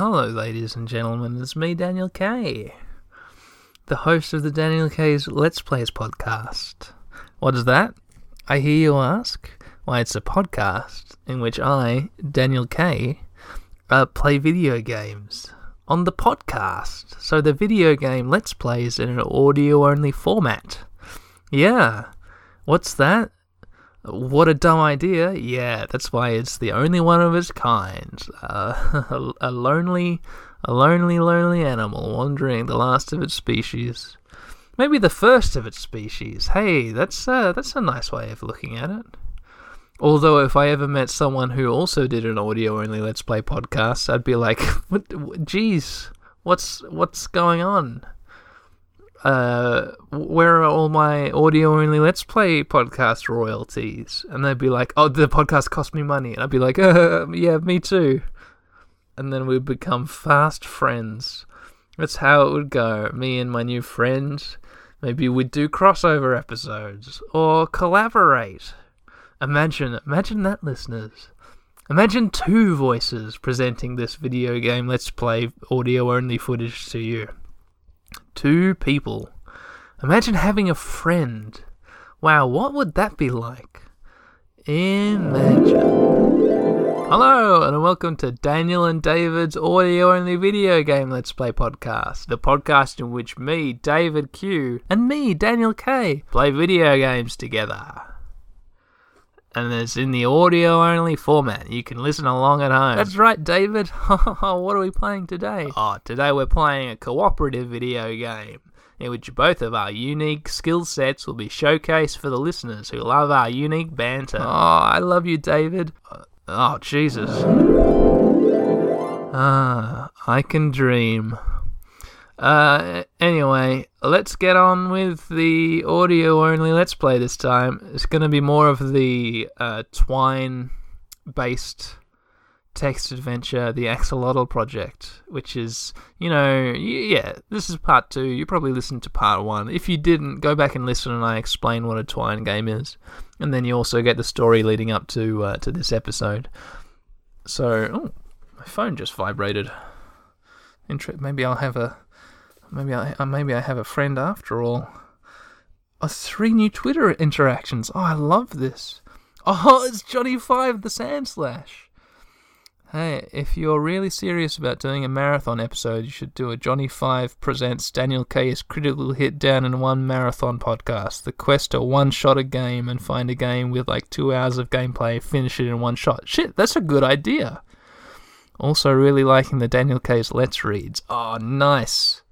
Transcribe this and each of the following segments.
hello, ladies and gentlemen. It's me, Daniel K, the host of the Daniel K's Let's Plays podcast. What is that? I hear you ask. Why, it's a podcast in which I, Daniel K, uh, play video games on the podcast. So the video game Let's Play is in an audio only format. Yeah. What's that? What a dumb idea. Yeah, that's why it's the only one of its kind. Uh, a, lonely, a lonely, lonely animal wandering the last of its species. Maybe the first of its species. Hey, that's uh, that's a nice way of looking at it. Although, if I ever met someone who also did an audio only Let's Play podcast, I'd be like, what, geez, what's, what's going on? Uh, where are all my audio only Let's Play podcast royalties? And they'd be like, oh, the podcast cost me money. And I'd be like, uh, yeah, me too. And then we'd become fast friends. That's how it would go. Me and my new friends. Maybe we'd do crossover episodes or collaborate. Imagine, imagine that, listeners. Imagine two voices presenting this video game Let's Play audio only footage to you. Two people. Imagine having a friend. Wow, what would that be like? Imagine. Hello, and welcome to Daniel and David's audio only video game Let's Play podcast. The podcast in which me, David Q, and me, Daniel K, play video games together and it's in the audio only format. You can listen along at home. That's right, David. what are we playing today? Oh, today we're playing a cooperative video game in which both of our unique skill sets will be showcased for the listeners who love our unique banter. Oh, I love you, David. Oh, Jesus. Ah, I can dream. Uh, anyway, let's get on with the audio only Let's Play this time. It's going to be more of the uh, Twine based text adventure, the Axolotl Project, which is, you know, yeah, this is part two. You probably listened to part one. If you didn't, go back and listen and I explain what a Twine game is. And then you also get the story leading up to, uh, to this episode. So, oh, my phone just vibrated. Maybe I'll have a Maybe I uh, maybe I have a friend after all. Oh, three new Twitter interactions. Oh, I love this. Oh, it's Johnny Five, the Sand Slash. Hey, if you're really serious about doing a marathon episode, you should do a Johnny Five presents Daniel K's critical hit down in one marathon podcast. The quest to one shot a game and find a game with like two hours of gameplay, finish it in one shot. Shit, that's a good idea. Also, really liking the Daniel K's Let's Reads. Oh, nice.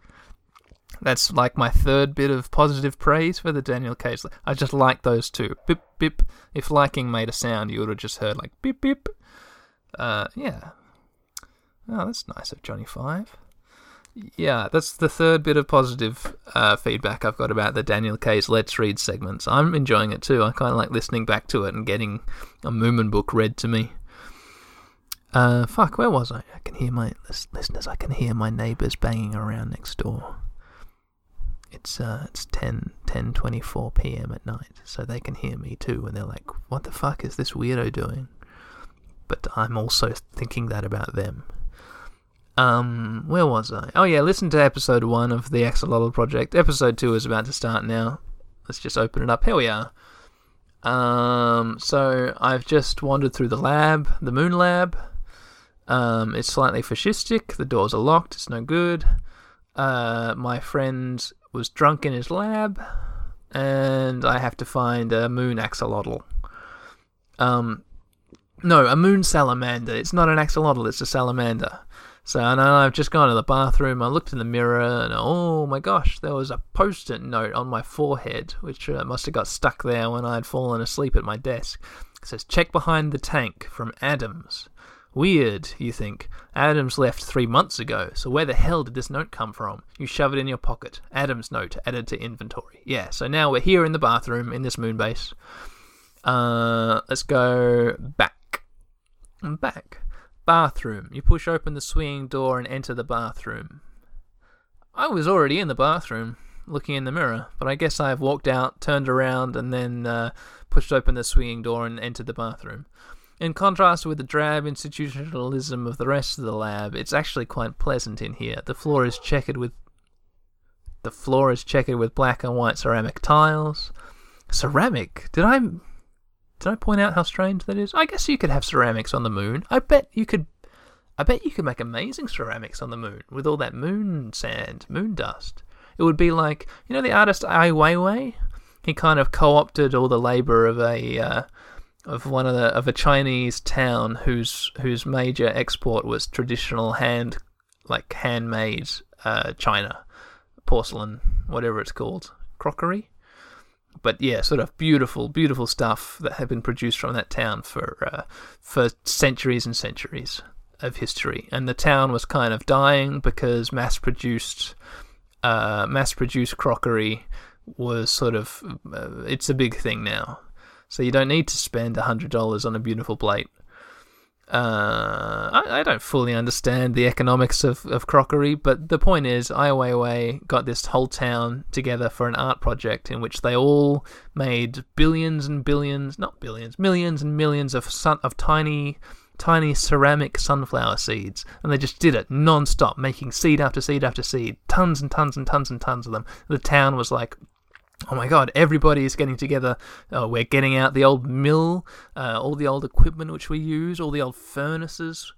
That's like my third bit of positive praise for the Daniel Cage. I just like those two. Bip, bip. If liking made a sound, you would have just heard like bip, bip. Uh, yeah. Oh, that's nice of Johnny Five. Yeah, that's the third bit of positive uh, feedback I've got about the Daniel K's Let's Read segments. I'm enjoying it too. I kind of like listening back to it and getting a Moomin book read to me. Uh, fuck, where was I? I can hear my listeners. I can hear my neighbours banging around next door it's uh, it's 10, 10 24 p.m. at night, so they can hear me too, and they're like, "What the fuck is this weirdo doing?" But I'm also thinking that about them. Um, where was I? Oh yeah, listen to episode one of the Axolotl Project. Episode two is about to start now. Let's just open it up. Here we are. Um, so I've just wandered through the lab, the moon lab. Um, it's slightly fascistic. The doors are locked. It's no good. Uh, my friend was drunk in his lab, and I have to find a moon axolotl. Um, no, a moon salamander. It's not an axolotl, it's a salamander. So know I've just gone to the bathroom. I looked in the mirror, and oh my gosh, there was a post-it note on my forehead, which uh, must have got stuck there when I had fallen asleep at my desk. It says, "Check behind the tank from Adams." Weird, you think. Adams left three months ago, so where the hell did this note come from? You shove it in your pocket. Adams note added to inventory. Yeah, so now we're here in the bathroom in this moon base. Uh, let's go back. Back. Bathroom. You push open the swinging door and enter the bathroom. I was already in the bathroom, looking in the mirror, but I guess I've walked out, turned around, and then uh, pushed open the swinging door and entered the bathroom. In contrast with the drab institutionalism of the rest of the lab, it's actually quite pleasant in here. The floor is checkered with the floor is checkered with black and white ceramic tiles. Ceramic? Did I did I point out how strange that is? I guess you could have ceramics on the moon. I bet you could I bet you could make amazing ceramics on the moon with all that moon sand, moon dust. It would be like, you know the artist Ai Weiwei? He kind of co-opted all the labor of a uh, of one of the of a Chinese town whose whose major export was traditional hand like handmade uh, china, porcelain, whatever it's called, crockery. But yeah, sort of beautiful, beautiful stuff that had been produced from that town for uh, for centuries and centuries of history. And the town was kind of dying because mass produced uh, mass produced crockery was sort of uh, it's a big thing now so you don't need to spend $100 on a beautiful plate. Uh, I, I, don't fully understand the economics of, of crockery, but the point is, Ai Weiwei got this whole town together for an art project in which they all made billions and billions, not billions, millions and millions of sun, of tiny, tiny ceramic sunflower seeds, and they just did it non-stop, making seed after seed after seed, tons and tons and tons and tons of them. The town was like oh my god, everybody is getting together. Uh, we're getting out the old mill, uh, all the old equipment which we use, all the old furnaces,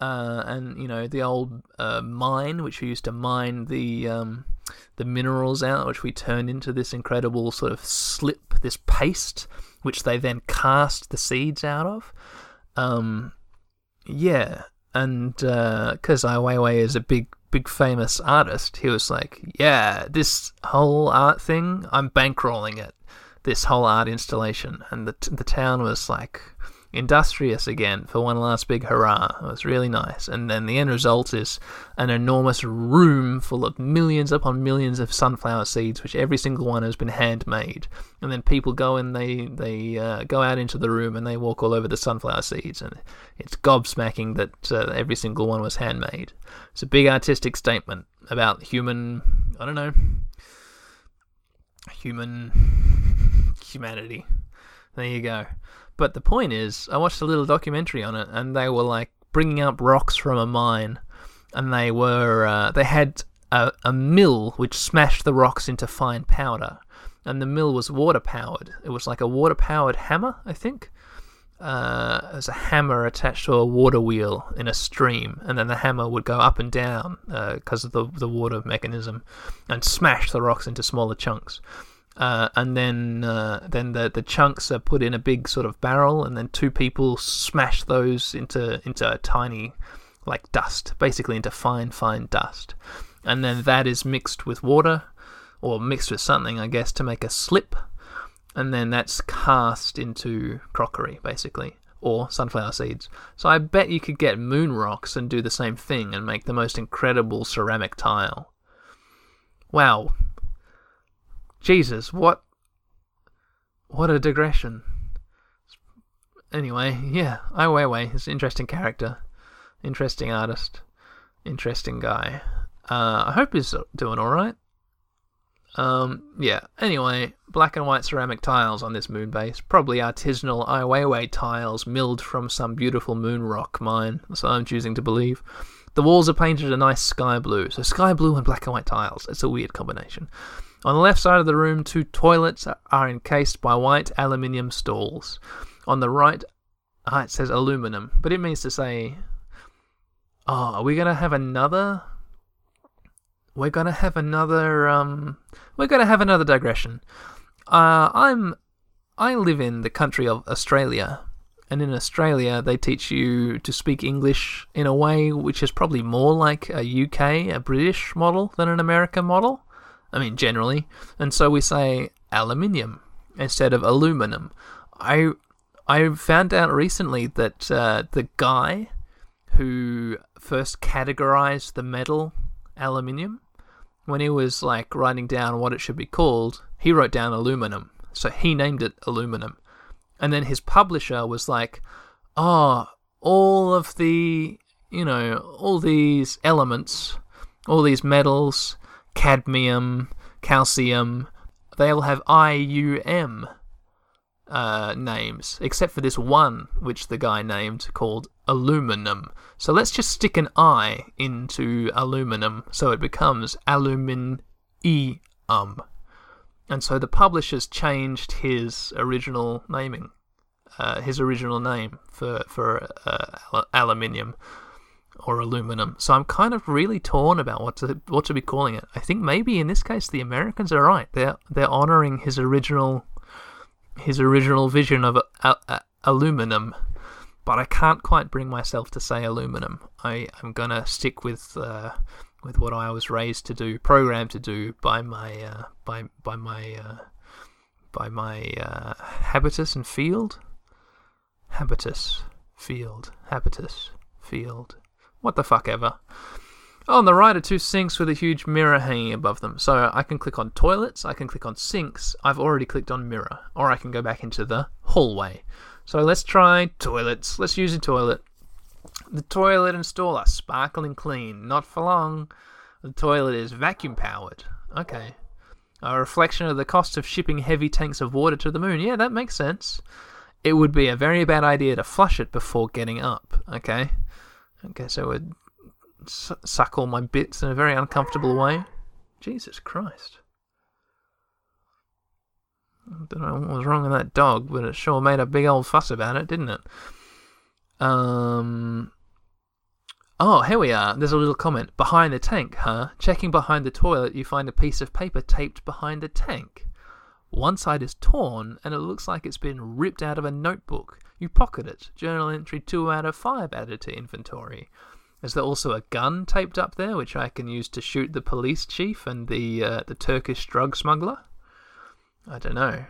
uh, and you know the old uh, mine which we used to mine the um, the minerals out, which we turned into this incredible sort of slip, this paste, which they then cast the seeds out of. Um, yeah, and because uh, Ai Weiwei is a big big famous artist, he was like, "Yeah, this whole art thing, I'm bankrolling it. This whole art installation." And the t- the town was like industrious again for one last big hurrah. It was really nice. And then the end result is an enormous room full of millions upon millions of sunflower seeds, which every single one has been handmade. And then people go and they they uh, go out into the room and they walk all over the sunflower seeds, and it's gobsmacking that uh, every single one was handmade. It's a big artistic statement about human, I don't know, human humanity. There you go. But the point is, I watched a little documentary on it, and they were like bringing up rocks from a mine, and they were uh, they had a, a mill which smashed the rocks into fine powder, and the mill was water powered. It was like a water powered hammer, I think uh, as a hammer attached to a water wheel in a stream, and then the hammer would go up and down because uh, of the the water mechanism, and smash the rocks into smaller chunks. Uh, and then uh, then the the chunks are put in a big sort of barrel, and then two people smash those into into a tiny like dust, basically into fine fine dust, and then that is mixed with water or mixed with something, I guess, to make a slip and then that's cast into crockery, basically, or sunflower seeds. So I bet you could get moon rocks and do the same thing and make the most incredible ceramic tile. Wow. Jesus, what what a digression. Anyway, yeah, Ai Weiwei is an interesting character, interesting artist, interesting guy. Uh, I hope he's doing all right. Um, yeah. Anyway, black and white ceramic tiles on this moon base, probably artisanal Ai Weiwei tiles milled from some beautiful moon rock mine. What I'm choosing to believe. The walls are painted a nice sky blue, so sky blue and black and white tiles. It's a weird combination. On the left side of the room, two toilets are encased by white aluminium stalls. On the right, ah, it says aluminum, but it means to say, oh, are we gonna have another we're gonna have another um we're gonna have another digression. Uh, I'm I live in the country of Australia, and in Australia they teach you to speak English in a way which is probably more like a UK, a British model than an American model. I mean, generally, and so we say aluminium instead of aluminum. I I found out recently that uh, the guy who first categorized the metal aluminium when he was like writing down what it should be called, he wrote down aluminum. So he named it aluminum. And then his publisher was like, oh, all of the, you know, all these elements, all these metals, cadmium, calcium, they all have IUM. uh, names, except for this one which the guy named called aluminum. So let's just stick an I into aluminum so it becomes aluminium. And so the publisher's changed his original naming, uh, his original name for for uh, aluminium or aluminum. So I'm kind of really torn about what to what to be calling it. I think maybe in this case the Americans are right. They're they're honoring his original his original vision of a, a, aluminum, but I can't quite bring myself to say aluminum. I am gonna stick with uh, with what I was raised to do, programmed to do by my uh, by by my uh, by my uh, habitus and field. Habitus, field, habitus, field. What the fuck ever. Oh, on the right are two sinks with a huge mirror hanging above them. So I can click on toilets, I can click on sinks. I've already clicked on mirror. Or I can go back into the hallway. So let's try toilets. Let's use a toilet. The toilet installer, sparkling clean, not for long. The toilet is vacuum powered. Okay. A reflection of the cost of shipping heavy tanks of water to the moon. Yeah, that makes sense. It would be a very bad idea to flush it before getting up. Okay. Okay, guess it would suck all my bits in a very uncomfortable way. Jesus Christ. I don't know what was wrong with that dog, but it sure made a big old fuss about it, didn't it? Um. Oh, here we are. There's a little comment. Behind the tank, huh? Checking behind the toilet, you find a piece of paper taped behind the tank. One side is torn, and it looks like it's been ripped out of a notebook. You pocket it. Journal entry 2 out of 5 added to inventory. Is there also a gun taped up there, which I can use to shoot the police chief and the uh, the Turkish drug smuggler? I don't know.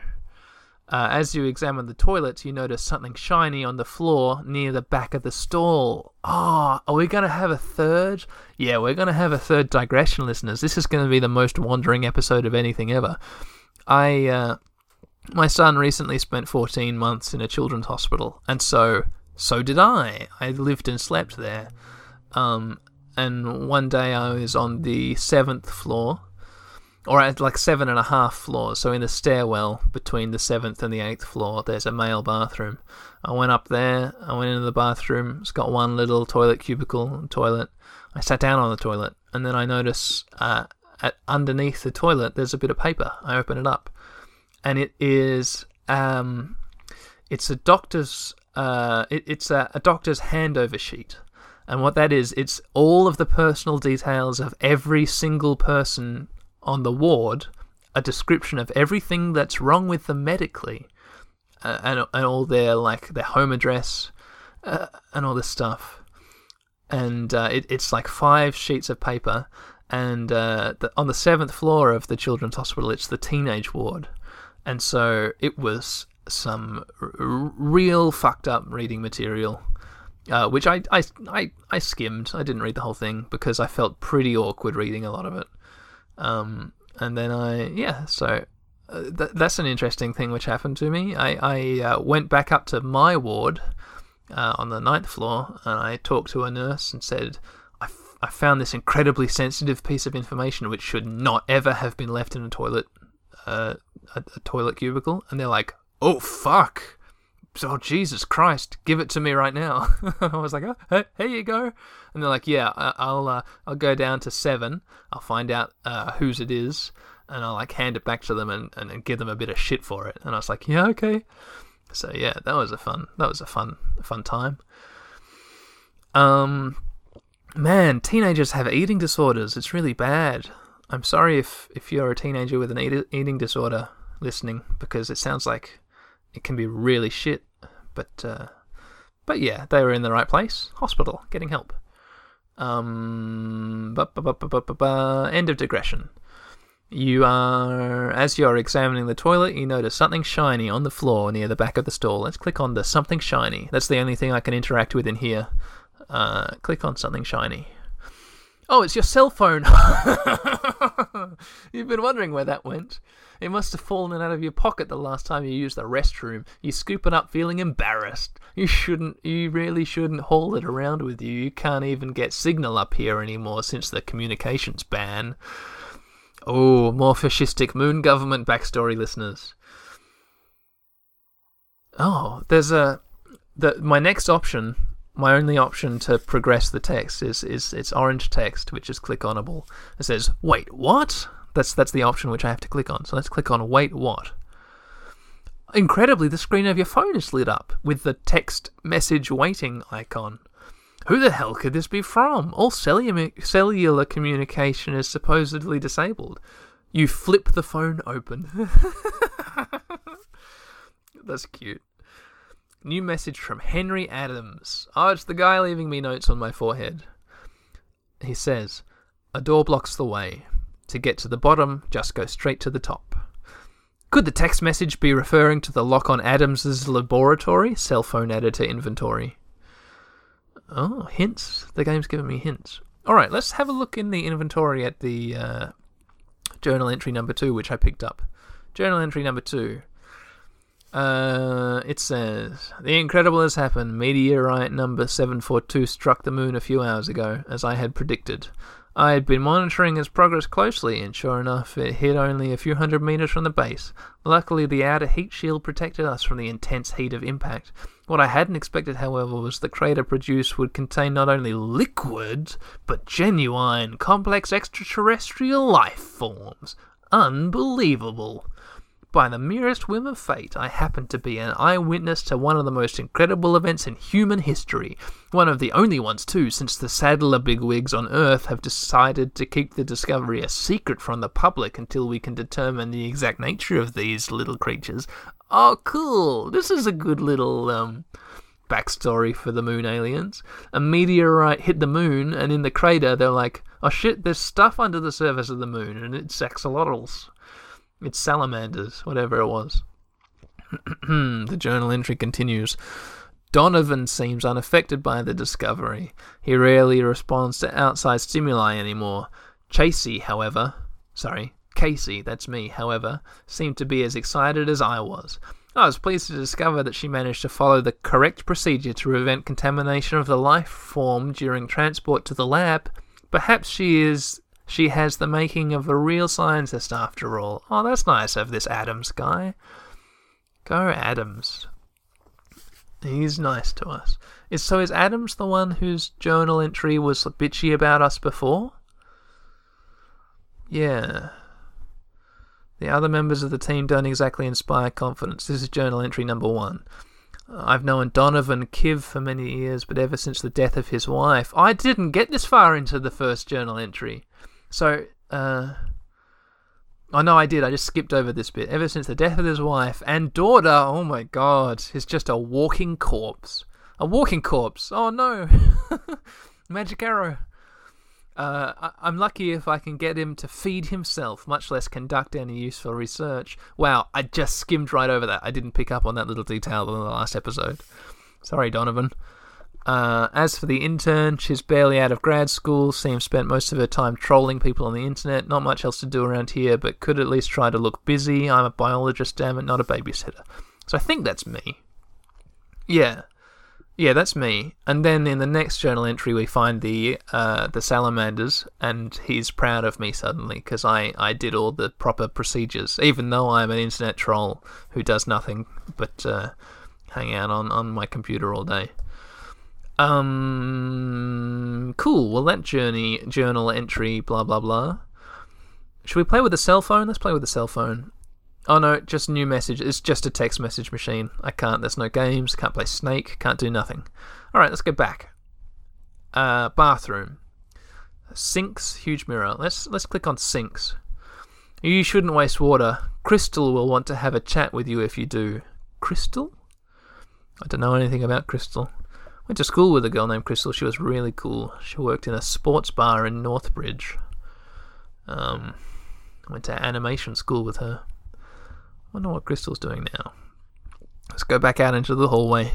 Uh, as you examine the toilets, you notice something shiny on the floor near the back of the stall. Oh, are we going to have a third? Yeah, we're going to have a third digression, listeners. This is going to be the most wandering episode of anything ever. I, uh, my son recently spent 14 months in a children's hospital, and so, so did I. I lived and slept there. Um, and one day I was on the seventh floor, or at like seven and a half floors. So in the stairwell between the seventh and the eighth floor, there's a male bathroom. I went up there. I went into the bathroom. It's got one little toilet cubicle toilet. I sat down on the toilet, and then I notice uh, at underneath the toilet there's a bit of paper. I open it up, and it is um, it's a doctor's uh, it, it's a, a doctor's handover sheet and what that is, it's all of the personal details of every single person on the ward, a description of everything that's wrong with them medically, uh, and, and all their like their home address, uh, and all this stuff. And uh, it, it's like five sheets of paper, and uh, the, on the seventh floor of the children's hospital, it's the teenage ward, and so it was some r- real fucked up reading material uh, which I, I, I, I skimmed. I didn't read the whole thing because I felt pretty awkward reading a lot of it. Um, and then I, yeah, so uh, th- that's an interesting thing which happened to me. I, I uh, went back up to my ward uh, on the ninth floor and I talked to a nurse and said, I, f- I found this incredibly sensitive piece of information which should not ever have been left in a toilet, a, a toilet cubicle. And they're like, oh, fuck oh Jesus Christ, give it to me right now. I was like, oh, hey, here you go. And they're like, yeah, I'll uh, I'll go down to seven. I'll find out uh, whose it is, and I'll like hand it back to them and, and, and give them a bit of shit for it. And I was like, yeah, okay. So yeah, that was a fun that was a fun fun time. Um, man, teenagers have eating disorders. It's really bad. I'm sorry if if you're a teenager with an eat- eating disorder listening because it sounds like it can be really shit. But uh, but yeah, they were in the right place. Hospital, getting help. Um, end of digression. You are, as you're examining the toilet, you notice something shiny on the floor near the back of the stall. Let's click on the something shiny. That's the only thing I can interact with in here. Uh, click on something shiny. Oh, it's your cell phone. You've been wondering where that went. It must have fallen out of your pocket the last time you used the restroom. You scoop it up feeling embarrassed. You shouldn't, you really shouldn't haul it around with you. You can't even get signal up here anymore since the communications ban. Oh, more fascistic moon government backstory listeners. Oh, there's a the my next option, my only option to progress the text is is it's orange text which is click onable. It says, "Wait, what?" That's that's the option which I have to click on. So let's click on "Wait, what?" Incredibly, the screen of your phone is lit up with the text message waiting icon. Who the hell could this be from? All cellular, cellular communication is supposedly disabled. You flip the phone open. That's cute. New message from Henry Adams. Oh, it's the guy leaving me notes on my forehead. He says, A door blocks the way. To get to the bottom, just go straight to the top. Could the text message be referring to the lock on Adams's laboratory? Cell phone editor inventory. Oh, hints. The game's giving me hints. Alright, let's have a look in the inventory at the uh, journal entry number two, which I picked up. Journal entry number two. Uh, it says the incredible has happened. Meteorite number seven four two struck the moon a few hours ago, as I had predicted. I had been monitoring its progress closely, and sure enough, it hit only a few hundred meters from the base. Luckily, the outer heat shield protected us from the intense heat of impact. What I hadn't expected, however, was the crater produced would contain not only liquids, but genuine, complex extraterrestrial life forms. Unbelievable. By the merest whim of fate, I happened to be an eyewitness to one of the most incredible events in human history. One of the only ones, too, since the Sadler bigwigs on Earth have decided to keep the discovery a secret from the public until we can determine the exact nature of these little creatures. Oh, cool! This is a good little, um, backstory for the moon aliens. A meteorite hit the moon, and in the crater, they're like, oh shit, there's stuff under the surface of the moon, and it's axolotls. It's salamanders, whatever it was. the journal entry continues. Donovan seems unaffected by the discovery. He rarely responds to outside stimuli anymore. Chasey, however, sorry, Casey, that's me, however, seemed to be as excited as I was. I was pleased to discover that she managed to follow the correct procedure to prevent contamination of the life form during transport to the lab. Perhaps she is she has the making of a real scientist after all. Oh, that's nice of this Adams guy. Go Adams. He's nice to us. Is so is Adams the one whose journal entry was bitchy about us before? Yeah. The other members of the team don't exactly inspire confidence. This is journal entry number one. I've known Donovan Kiv for many years, but ever since the death of his wife, I didn't get this far into the first journal entry. So, uh, I know I did. I just skipped over this bit. Ever since the death of his wife and daughter, oh my god, he's just a walking corpse. A walking corpse. Oh no. Magic arrow. Uh, I- am lucky if I can get him to feed himself, much less conduct any useful research. Wow, I just skimmed right over that. I didn't pick up on that little detail in the last episode. Sorry, Donovan. Uh, as for the intern, she's barely out of grad school, seems spent most of her time trolling people on the internet. Not much else to do around here, but could at least try to look busy. I'm a biologist, damn it, not a babysitter. So I think that's me. Yeah. Yeah, that's me. And then in the next journal entry, we find the uh, the salamanders, and he's proud of me suddenly because I, I did all the proper procedures, even though I'm an internet troll who does nothing but uh, hang out on, on my computer all day. Um, cool. Well, that journey, journal entry, blah blah blah. Should we play with a cell phone? Let's play with a cell phone. Oh no, just new message. It's just a text message machine. I can't. There's no games. Can't play Snake. Can't do nothing. All right, let's go back. Uh, bathroom. Sinks. Huge mirror. Let's let's click on sinks. You shouldn't waste water. Crystal will want to have a chat with you if you do. Crystal? I don't know anything about Crystal. Went to school with a girl named Crystal. She was really cool. She worked in a sports bar in Northbridge. Um, went to animation school with her. Wonder what Crystal's doing now. Let's go back out into the hallway.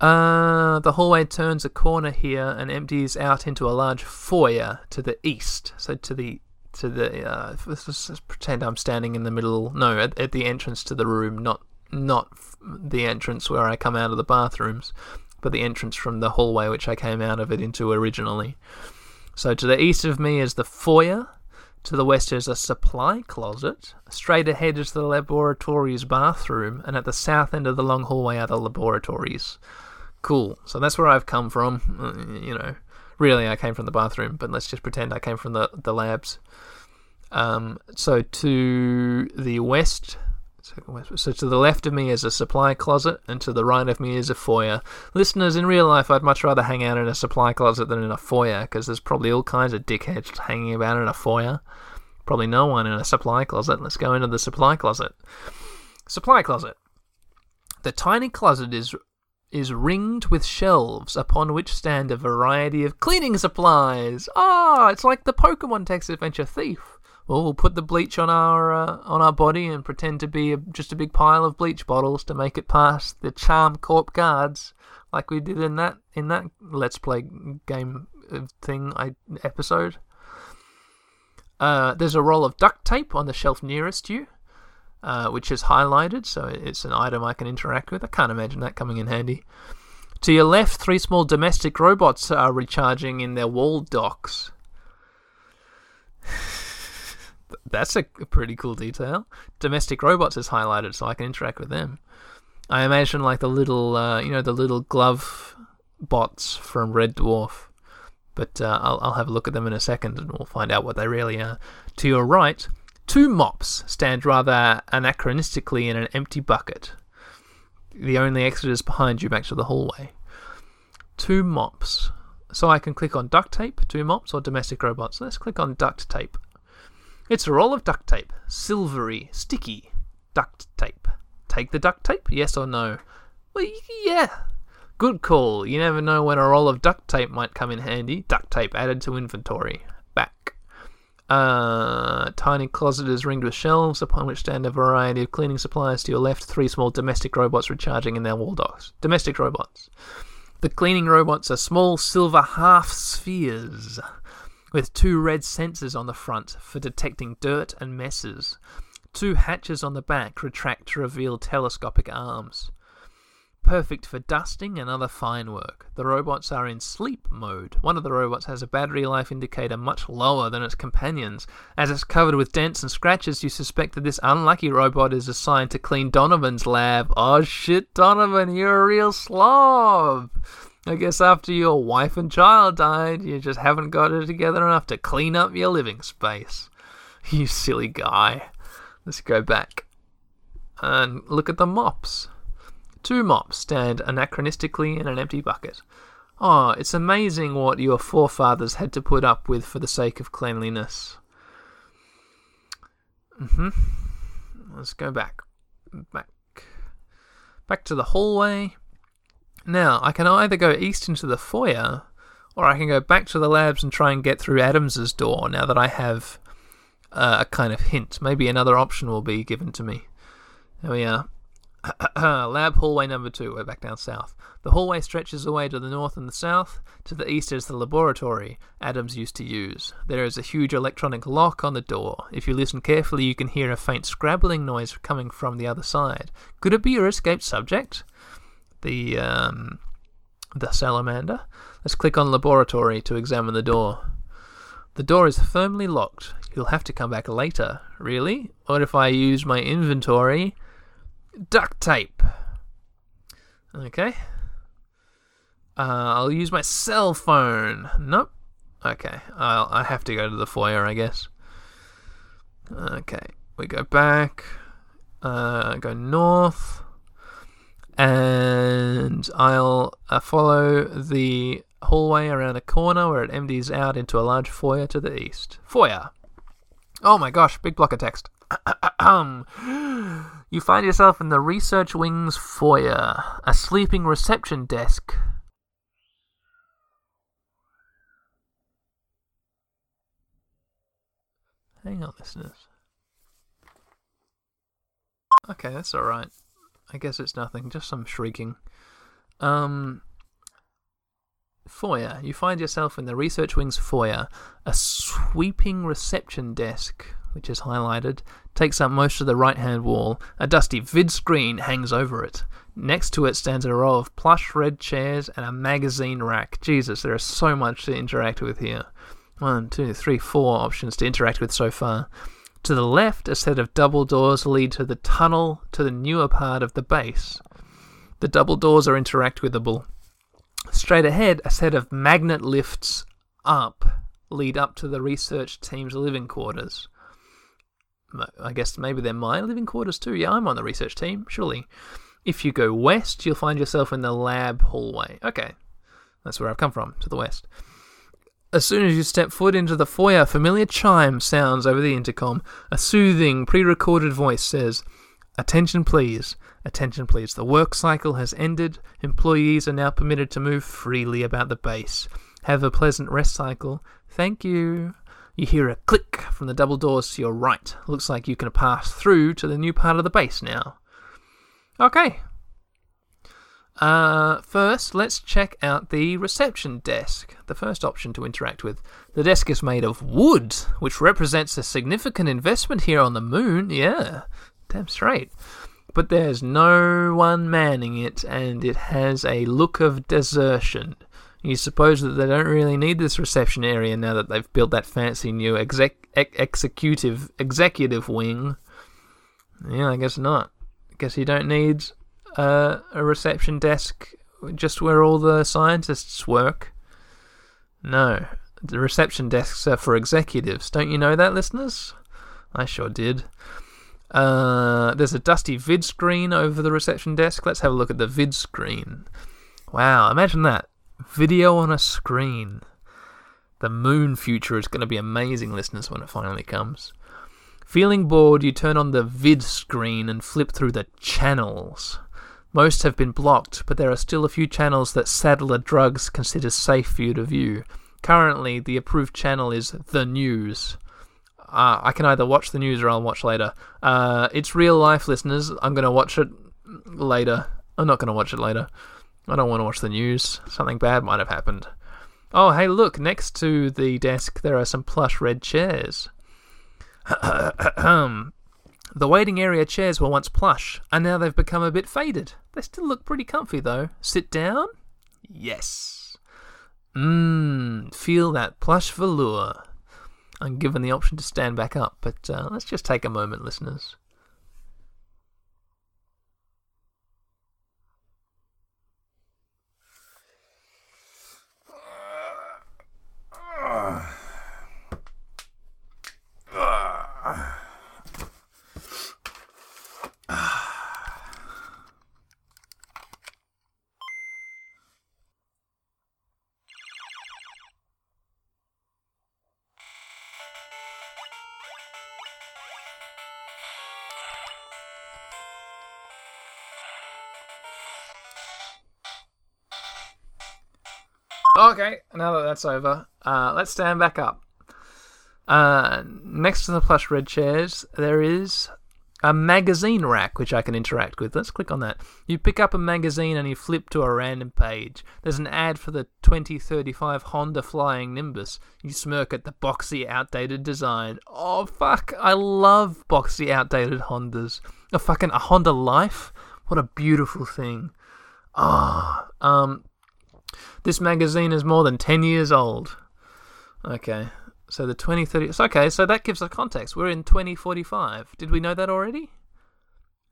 Uh, the hallway turns a corner here and empties out into a large foyer to the east. So to the to the uh, let's just pretend I'm standing in the middle. No, at, at the entrance to the room, not not the entrance where I come out of the bathrooms but the entrance from the hallway which I came out of it into originally. So to the east of me is the foyer. To the west is a supply closet. Straight ahead is the laboratory's bathroom, and at the south end of the long hallway are the laboratories. Cool. So that's where I've come from. Uh, you know, really, I came from the bathroom, but let's just pretend I came from the, the labs. Um, so to the west, so to the left of me is a supply closet, and to the right of me is a foyer. Listeners, in real life, I'd much rather hang out in a supply closet than in a foyer, because there's probably all kinds of dickheads hanging about in a foyer. Probably no one in a supply closet. Let's go into the supply closet. Supply closet. The tiny closet is is ringed with shelves upon which stand a variety of cleaning supplies. Ah, it's like the Pokemon Text Adventure Thief. Well, we'll put the bleach on our uh, on our body and pretend to be a, just a big pile of bleach bottles to make it past the Charm Corp guards, like we did in that in that Let's Play game uh, thing I, episode. Uh, there's a roll of duct tape on the shelf nearest you, uh, which is highlighted, so it's an item I can interact with. I can't imagine that coming in handy. To your left, three small domestic robots are recharging in their wall docks. That's a pretty cool detail. Domestic robots is highlighted, so I can interact with them. I imagine like the little, uh, you know, the little glove bots from Red Dwarf. But uh, I'll, I'll have a look at them in a second, and we'll find out what they really are. To your right, two mops stand rather anachronistically in an empty bucket. The only exit is behind you back to the hallway. Two mops. So I can click on duct tape, two mops, or domestic robots. Let's click on duct tape. It's a roll of duct tape. Silvery, sticky duct tape. Take the duct tape? Yes or no? Well, yeah. Good call. You never know when a roll of duct tape might come in handy. Duct tape added to inventory. Back. Uh, tiny closet is ringed with shelves upon which stand a variety of cleaning supplies. To your left, three small domestic robots recharging in their wall docks. Domestic robots. The cleaning robots are small silver half spheres with two red sensors on the front for detecting dirt and messes. Two hatches on the back retract to reveal telescopic arms. Perfect for dusting and other fine work. The robots are in sleep mode. One of the robots has a battery life indicator much lower than its companions. As it's covered with dents and scratches, you suspect that this unlucky robot is assigned to clean Donovan's lab. Oh shit, Donovan, you're a real slob! I guess after your wife and child died, you just haven't got it together enough to clean up your living space. You silly guy. Let's go back and look at the mops. Two mops stand anachronistically in an empty bucket. Oh, it's amazing what your forefathers had to put up with for the sake of cleanliness. Mm-hmm. Let's go back. Back. Back to the hallway. Now, I can either go east into the foyer, or I can go back to the labs and try and get through Adams's door now that I have uh, a kind of hint. Maybe another option will be given to me. There we are. Lab hallway number two. We're back down south. The hallway stretches away to the north and the south. To the east is the laboratory Adams used to use. There is a huge electronic lock on the door. If you listen carefully, you can hear a faint scrabbling noise coming from the other side. Could it be your escaped subject? The um, the salamander. Let's click on laboratory to examine the door. The door is firmly locked. You'll have to come back later. Really? What if I use my inventory? Duct tape. Okay. Uh, I'll use my cell phone. Nope. Okay. I'll, I have to go to the foyer, I guess. Okay. We go back. Uh, go north and I'll uh, follow the hallway around a corner where it empties out into a large foyer to the east. Foyer. Oh my gosh, big block of text. you find yourself in the research wing's foyer, a sleeping reception desk. Hang on, listeners. Okay, that's alright. I guess it's nothing, just some shrieking. Um, foyer. You find yourself in the research wing's foyer. A sweeping reception desk, which is highlighted, takes up most of the right hand wall. A dusty vid screen hangs over it. Next to it stands a row of plush red chairs and a magazine rack. Jesus, there is so much to interact with here. one, two, three, four options to interact with so far. To the left, a set of double doors lead to the tunnel to the newer part of the base. The double doors are interact withable. Straight ahead, a set of magnet lifts up lead up to the research team's living quarters. I guess maybe they're my living quarters too. Yeah, I'm on the research team, surely. If you go west, you'll find yourself in the lab hallway. Okay, that's where I've come from, to the west. As soon as you step foot into the foyer, familiar chime sounds over the intercom. A soothing, pre recorded voice says, Attention, please. Attention, please. The work cycle has ended. Employees are now permitted to move freely about the base. Have a pleasant rest cycle. Thank you. You hear a click from the double doors to your right. Looks like you can pass through to the new part of the base now. Okay. Uh, first, let's check out the reception desk, the first option to interact with. The desk is made of wood, which represents a significant investment here on the moon. Yeah, damn straight. But there's no one manning it, and it has a look of desertion. You suppose that they don't really need this reception area now that they've built that fancy new exec- ex- executive executive wing. Yeah, I guess not. I guess you don't need uh, a reception desk just where all the scientists work. No, the reception desks are for executives. Don't you know that, listeners? I sure did. Uh, there's a dusty vid screen over the reception desk. Let's have a look at the vid screen. Wow, imagine that. Video on a screen. The moon future is going to be amazing, listeners, when it finally comes. Feeling bored, you turn on the vid screen and flip through the channels. Most have been blocked, but there are still a few channels that Saddler Drugs considers safe for you to view. Currently, the approved channel is The News. Uh, I can either watch the news or I'll watch later. Uh, it's real life, listeners. I'm going to watch it later. I'm not going to watch it later. I don't want to watch the news. Something bad might have happened. Oh, hey, look, next to the desk there are some plush red chairs. the waiting area chairs were once plush, and now they've become a bit faded. They still look pretty comfy, though. Sit down? Yes. Mmm, feel that plush velour. I'm given the option to stand back up, but uh, let's just take a moment, listeners. Okay, now that that's over, uh, let's stand back up. Uh, next to the plush red chairs, there is a magazine rack which I can interact with. Let's click on that. You pick up a magazine and you flip to a random page. There's an ad for the 2035 Honda Flying Nimbus. You smirk at the boxy, outdated design. Oh fuck! I love boxy, outdated Hondas. A fucking a Honda Life. What a beautiful thing. Ah, oh, um, this magazine is more than 10 years old. Okay, so the 2030. Okay, so that gives us context. We're in 2045. Did we know that already?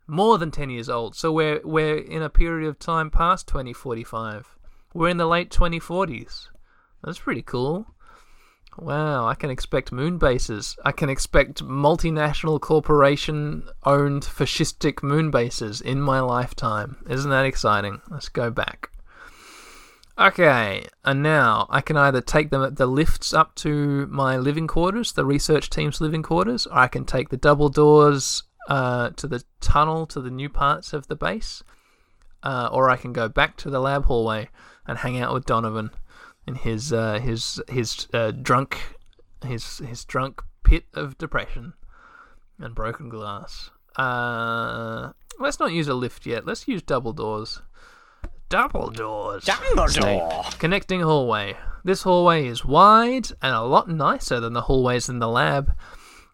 More than 10 years old. So we're, we're in a period of time past 2045. We're in the late 2040s. That's pretty cool. Wow, I can expect moon bases. I can expect multinational corporation owned fascistic moon bases in my lifetime. Isn't that exciting? Let's go back. Okay, and now I can either take them the lifts up to my living quarters, the research team's living quarters, or I can take the double doors uh, to the tunnel to the new parts of the base, uh, or I can go back to the lab hallway and hang out with Donovan in his uh, his his uh, drunk his his drunk pit of depression and broken glass. Uh, let's not use a lift yet. Let's use double doors. Double doors. Dumbledore. Connecting hallway. This hallway is wide and a lot nicer than the hallways in the lab.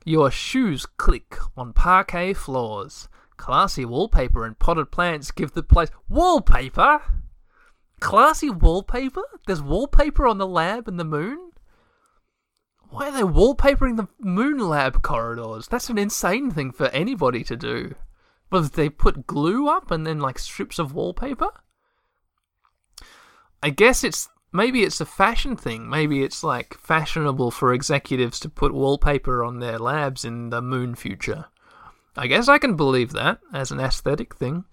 Your shoes click on parquet floors. Classy wallpaper and potted plants give the place. Wallpaper? Classy wallpaper? There's wallpaper on the lab and the moon? Why are they wallpapering the moon lab corridors? That's an insane thing for anybody to do. But they put glue up and then like strips of wallpaper? I guess it's maybe it's a fashion thing. Maybe it's like fashionable for executives to put wallpaper on their labs in the moon future. I guess I can believe that as an aesthetic thing.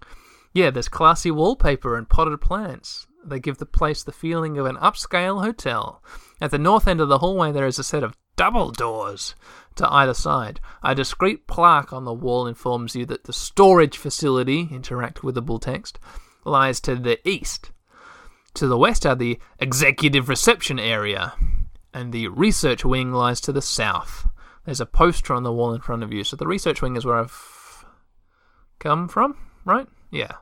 Yeah, there's classy wallpaper and potted plants. They give the place the feeling of an upscale hotel. At the north end of the hallway, there is a set of double doors to either side. A discreet plaque on the wall informs you that the storage facility, interact with the bull text, lies to the east. To the west are the executive reception area, and the research wing lies to the south. There's a poster on the wall in front of you, so the research wing is where I've come from, right? Yeah.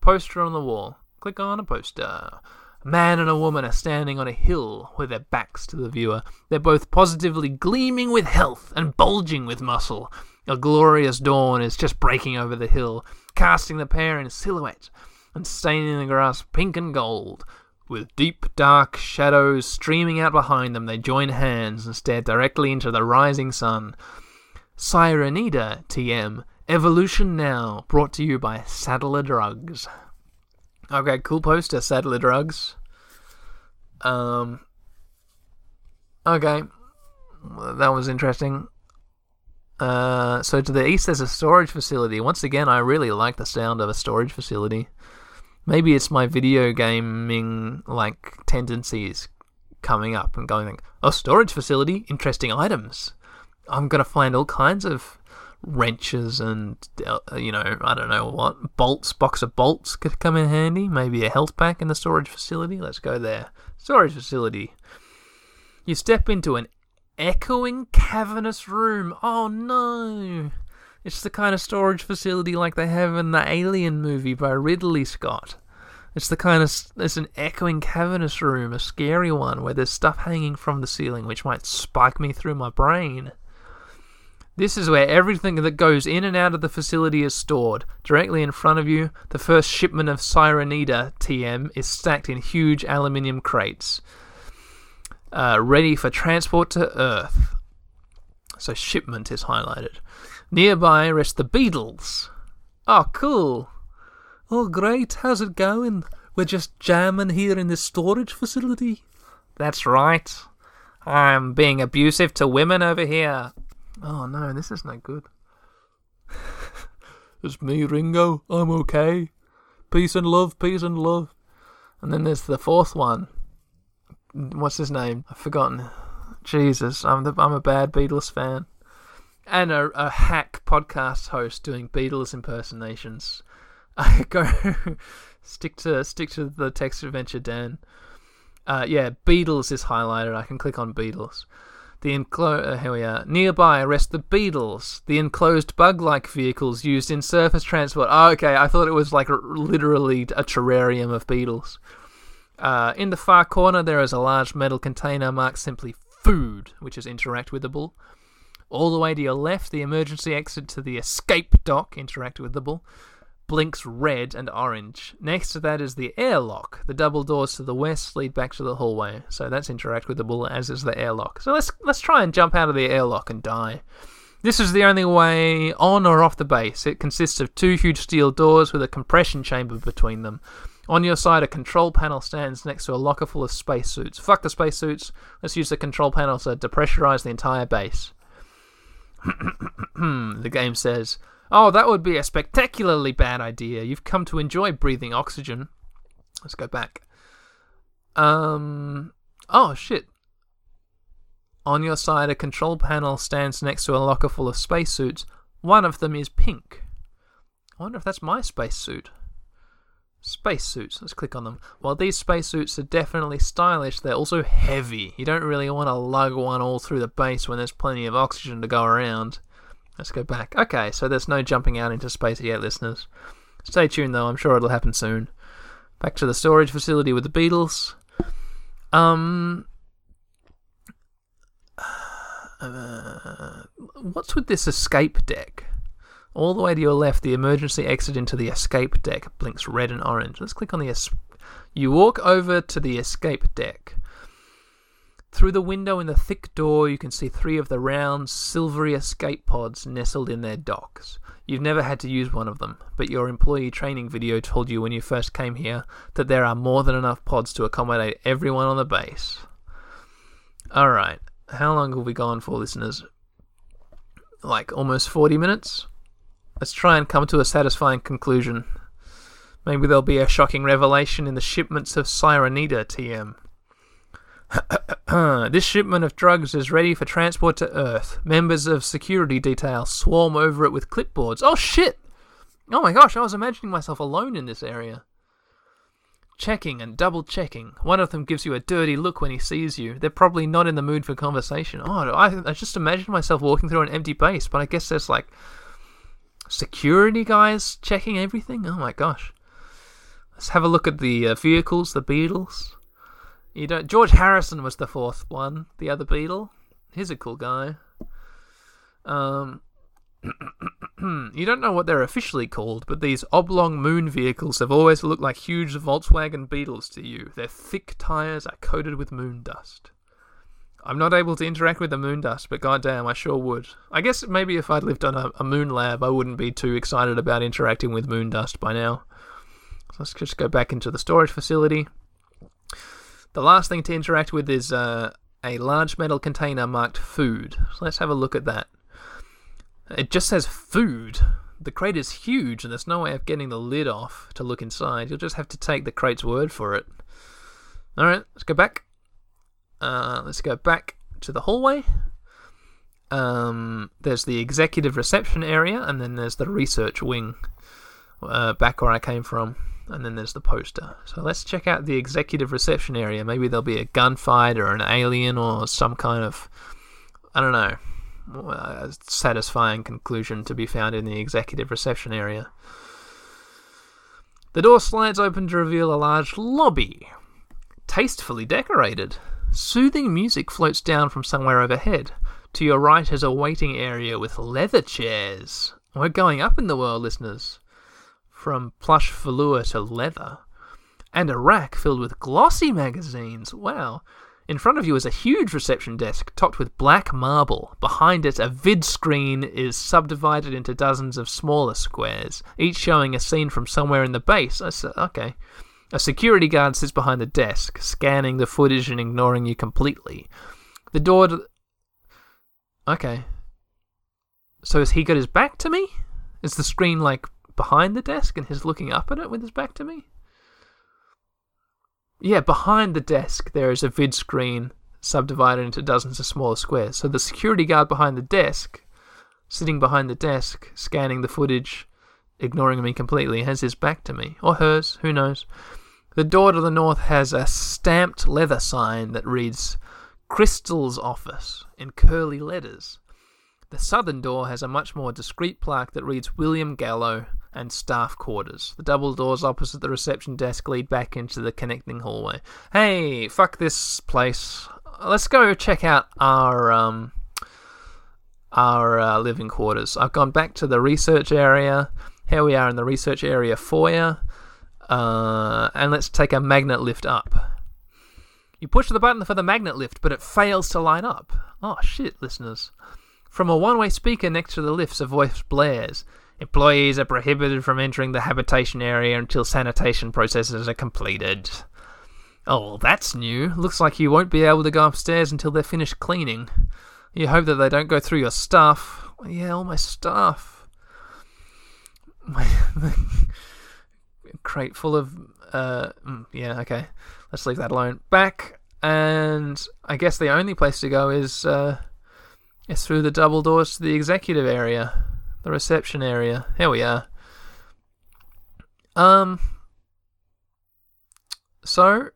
Poster on the wall. Click on a poster. A man and a woman are standing on a hill with their backs to the viewer. They're both positively gleaming with health and bulging with muscle. A glorious dawn is just breaking over the hill, casting the pair in silhouette and staining the grass pink and gold. With deep, dark shadows streaming out behind them, they join hands and stare directly into the rising sun. Sirenida TM Evolution Now, brought to you by Saddler Drugs. Okay, cool poster, Saddler Drugs. Um. Okay, that was interesting. Uh, so to the east, there's a storage facility. Once again, I really like the sound of a storage facility. Maybe it's my video gaming like tendencies coming up and going like, oh, storage facility, interesting items. I'm gonna find all kinds of wrenches and uh, you know I don't know what bolts box of bolts could come in handy. Maybe a health pack in the storage facility. Let's go there. Storage facility. You step into an echoing cavernous room. Oh no it's the kind of storage facility like they have in the alien movie by ridley scott it's the kind of it's an echoing cavernous room a scary one where there's stuff hanging from the ceiling which might spike me through my brain this is where everything that goes in and out of the facility is stored. Directly in front of you, the first shipment of Sirenida TM is stacked in huge aluminium crates, uh, ready for transport to Earth. So, shipment is highlighted. Nearby rest the Beatles. Oh, cool. Oh, great. How's it going? We're just jamming here in this storage facility. That's right. I'm being abusive to women over here. Oh no, this is not good. it's me, Ringo. I'm okay. Peace and love, peace and love. And then there's the fourth one. What's his name? I've forgotten. Jesus, I'm the, I'm a bad Beatles fan, and a, a hack podcast host doing Beatles impersonations. I go stick to stick to the text adventure, Dan. Uh, yeah, Beatles is highlighted. I can click on Beatles. The enclo- uh, here we are. Nearby rest the Beetles, the enclosed bug-like vehicles used in surface transport. Oh, okay, I thought it was like literally a terrarium of beetles. Uh, in the far corner, there is a large metal container marked simply "food," which is interact withable. All the way to your left, the emergency exit to the escape dock, interact withable blinks red and orange. Next to that is the airlock. The double doors to the west lead back to the hallway, so that's interact with the bullet, as is the airlock. So let's let's try and jump out of the airlock and die. This is the only way on or off the base. It consists of two huge steel doors with a compression chamber between them. On your side, a control panel stands next to a locker full of spacesuits. Fuck the spacesuits. Let's use the control panel to depressurize the entire base. the game says, Oh, that would be a spectacularly bad idea. You've come to enjoy breathing oxygen. Let's go back. Um. Oh, shit. On your side, a control panel stands next to a locker full of spacesuits. One of them is pink. I wonder if that's my spacesuit. Spacesuits. Let's click on them. While these spacesuits are definitely stylish, they're also heavy. You don't really want to lug one all through the base when there's plenty of oxygen to go around. Let's go back. Okay, so there's no jumping out into space yet, listeners. Stay tuned though, I'm sure it'll happen soon. Back to the storage facility with the Beetles. Um. Uh, what's with this escape deck? All the way to your left, the emergency exit into the escape deck blinks red and orange. Let's click on the. Es- you walk over to the escape deck. Through the window in the thick door, you can see three of the round, silvery escape pods nestled in their docks. You've never had to use one of them, but your employee training video told you when you first came here that there are more than enough pods to accommodate everyone on the base. Alright, how long have we gone for, listeners? Like almost 40 minutes? Let's try and come to a satisfying conclusion. Maybe there'll be a shocking revelation in the shipments of Sirenita TM. this shipment of drugs is ready for transport to Earth. Members of security detail swarm over it with clipboards. Oh shit! Oh my gosh, I was imagining myself alone in this area. Checking and double checking. One of them gives you a dirty look when he sees you. They're probably not in the mood for conversation. Oh, I, I just imagined myself walking through an empty base, but I guess there's like security guys checking everything. Oh my gosh. Let's have a look at the uh, vehicles, the Beetles. You don't. George Harrison was the fourth one, the other Beetle. He's a cool guy. Um, you don't know what they're officially called, but these oblong moon vehicles have always looked like huge Volkswagen Beetles to you. Their thick tires are coated with moon dust. I'm not able to interact with the moon dust, but goddamn, I sure would. I guess maybe if I'd lived on a, a moon lab, I wouldn't be too excited about interacting with moon dust by now. So let's just go back into the storage facility. The last thing to interact with is uh, a large metal container marked food. So let's have a look at that. It just says food. The crate is huge and there's no way of getting the lid off to look inside. You'll just have to take the crate's word for it. Alright, let's go back. Uh, let's go back to the hallway. Um, there's the executive reception area, and then there's the research wing, uh, back where I came from and then there's the poster. So let's check out the executive reception area. Maybe there'll be a gunfight or an alien or some kind of, I don't know, satisfying conclusion to be found in the executive reception area. The door slides open to reveal a large lobby, tastefully decorated. Soothing music floats down from somewhere overhead. To your right is a waiting area with leather chairs. We're going up in the world, listeners from plush velour to leather, and a rack filled with glossy magazines. Wow. In front of you is a huge reception desk topped with black marble. Behind it, a vid screen is subdivided into dozens of smaller squares, each showing a scene from somewhere in the base. I said, Okay. A security guard sits behind the desk, scanning the footage and ignoring you completely. The door to... Okay. So has he got his back to me? Is the screen, like, behind the desk and he's looking up at it with his back to me? Yeah, behind the desk there is a vid screen subdivided into dozens of smaller squares. So the security guard behind the desk, sitting behind the desk, scanning the footage, ignoring me completely, has his back to me. Or hers, who knows. The door to the north has a stamped leather sign that reads Crystal's Office in curly letters. The southern door has a much more discreet plaque that reads William Gallo and staff quarters. The double doors opposite the reception desk lead back into the connecting hallway. Hey, fuck this place. Let's go check out our um our uh, living quarters. I've gone back to the research area. Here we are in the research area foyer. Uh, and let's take a magnet lift up. You push the button for the magnet lift, but it fails to line up. Oh shit, listeners. From a one way speaker next to the lifts, a voice blares. Employees are prohibited from entering the habitation area until sanitation processes are completed. Oh, that's new. Looks like you won't be able to go upstairs until they're finished cleaning. You hope that they don't go through your stuff. Yeah, all my stuff. My crate full of. Uh, mm, yeah, okay. Let's leave that alone. Back, and I guess the only place to go is uh, is through the double doors to the executive area the reception area. Here we are. Um. So.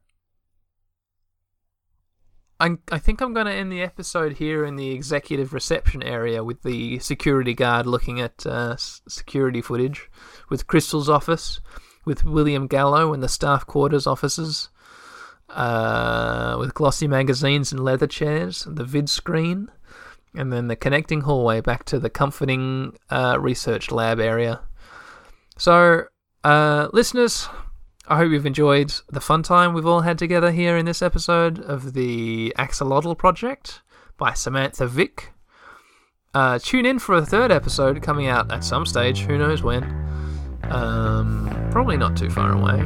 I, I think I'm going to end the episode here in the executive reception area with the security guard looking at uh, security footage, with Crystal's office, with William Gallo and the staff quarters offices, uh, with glossy magazines and leather chairs, the vid screen, and then the connecting hallway back to the comforting uh, research lab area. So, uh, listeners, I hope you've enjoyed the fun time we've all had together here in this episode of the Axolotl Project by Samantha Vick. Uh, tune in for a third episode coming out at some stage, who knows when. Um, probably not too far away.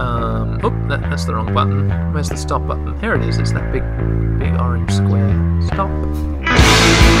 Um, oh, that, that's the wrong button. Where's the stop button? Here it is. It's that big, big orange square. Stop.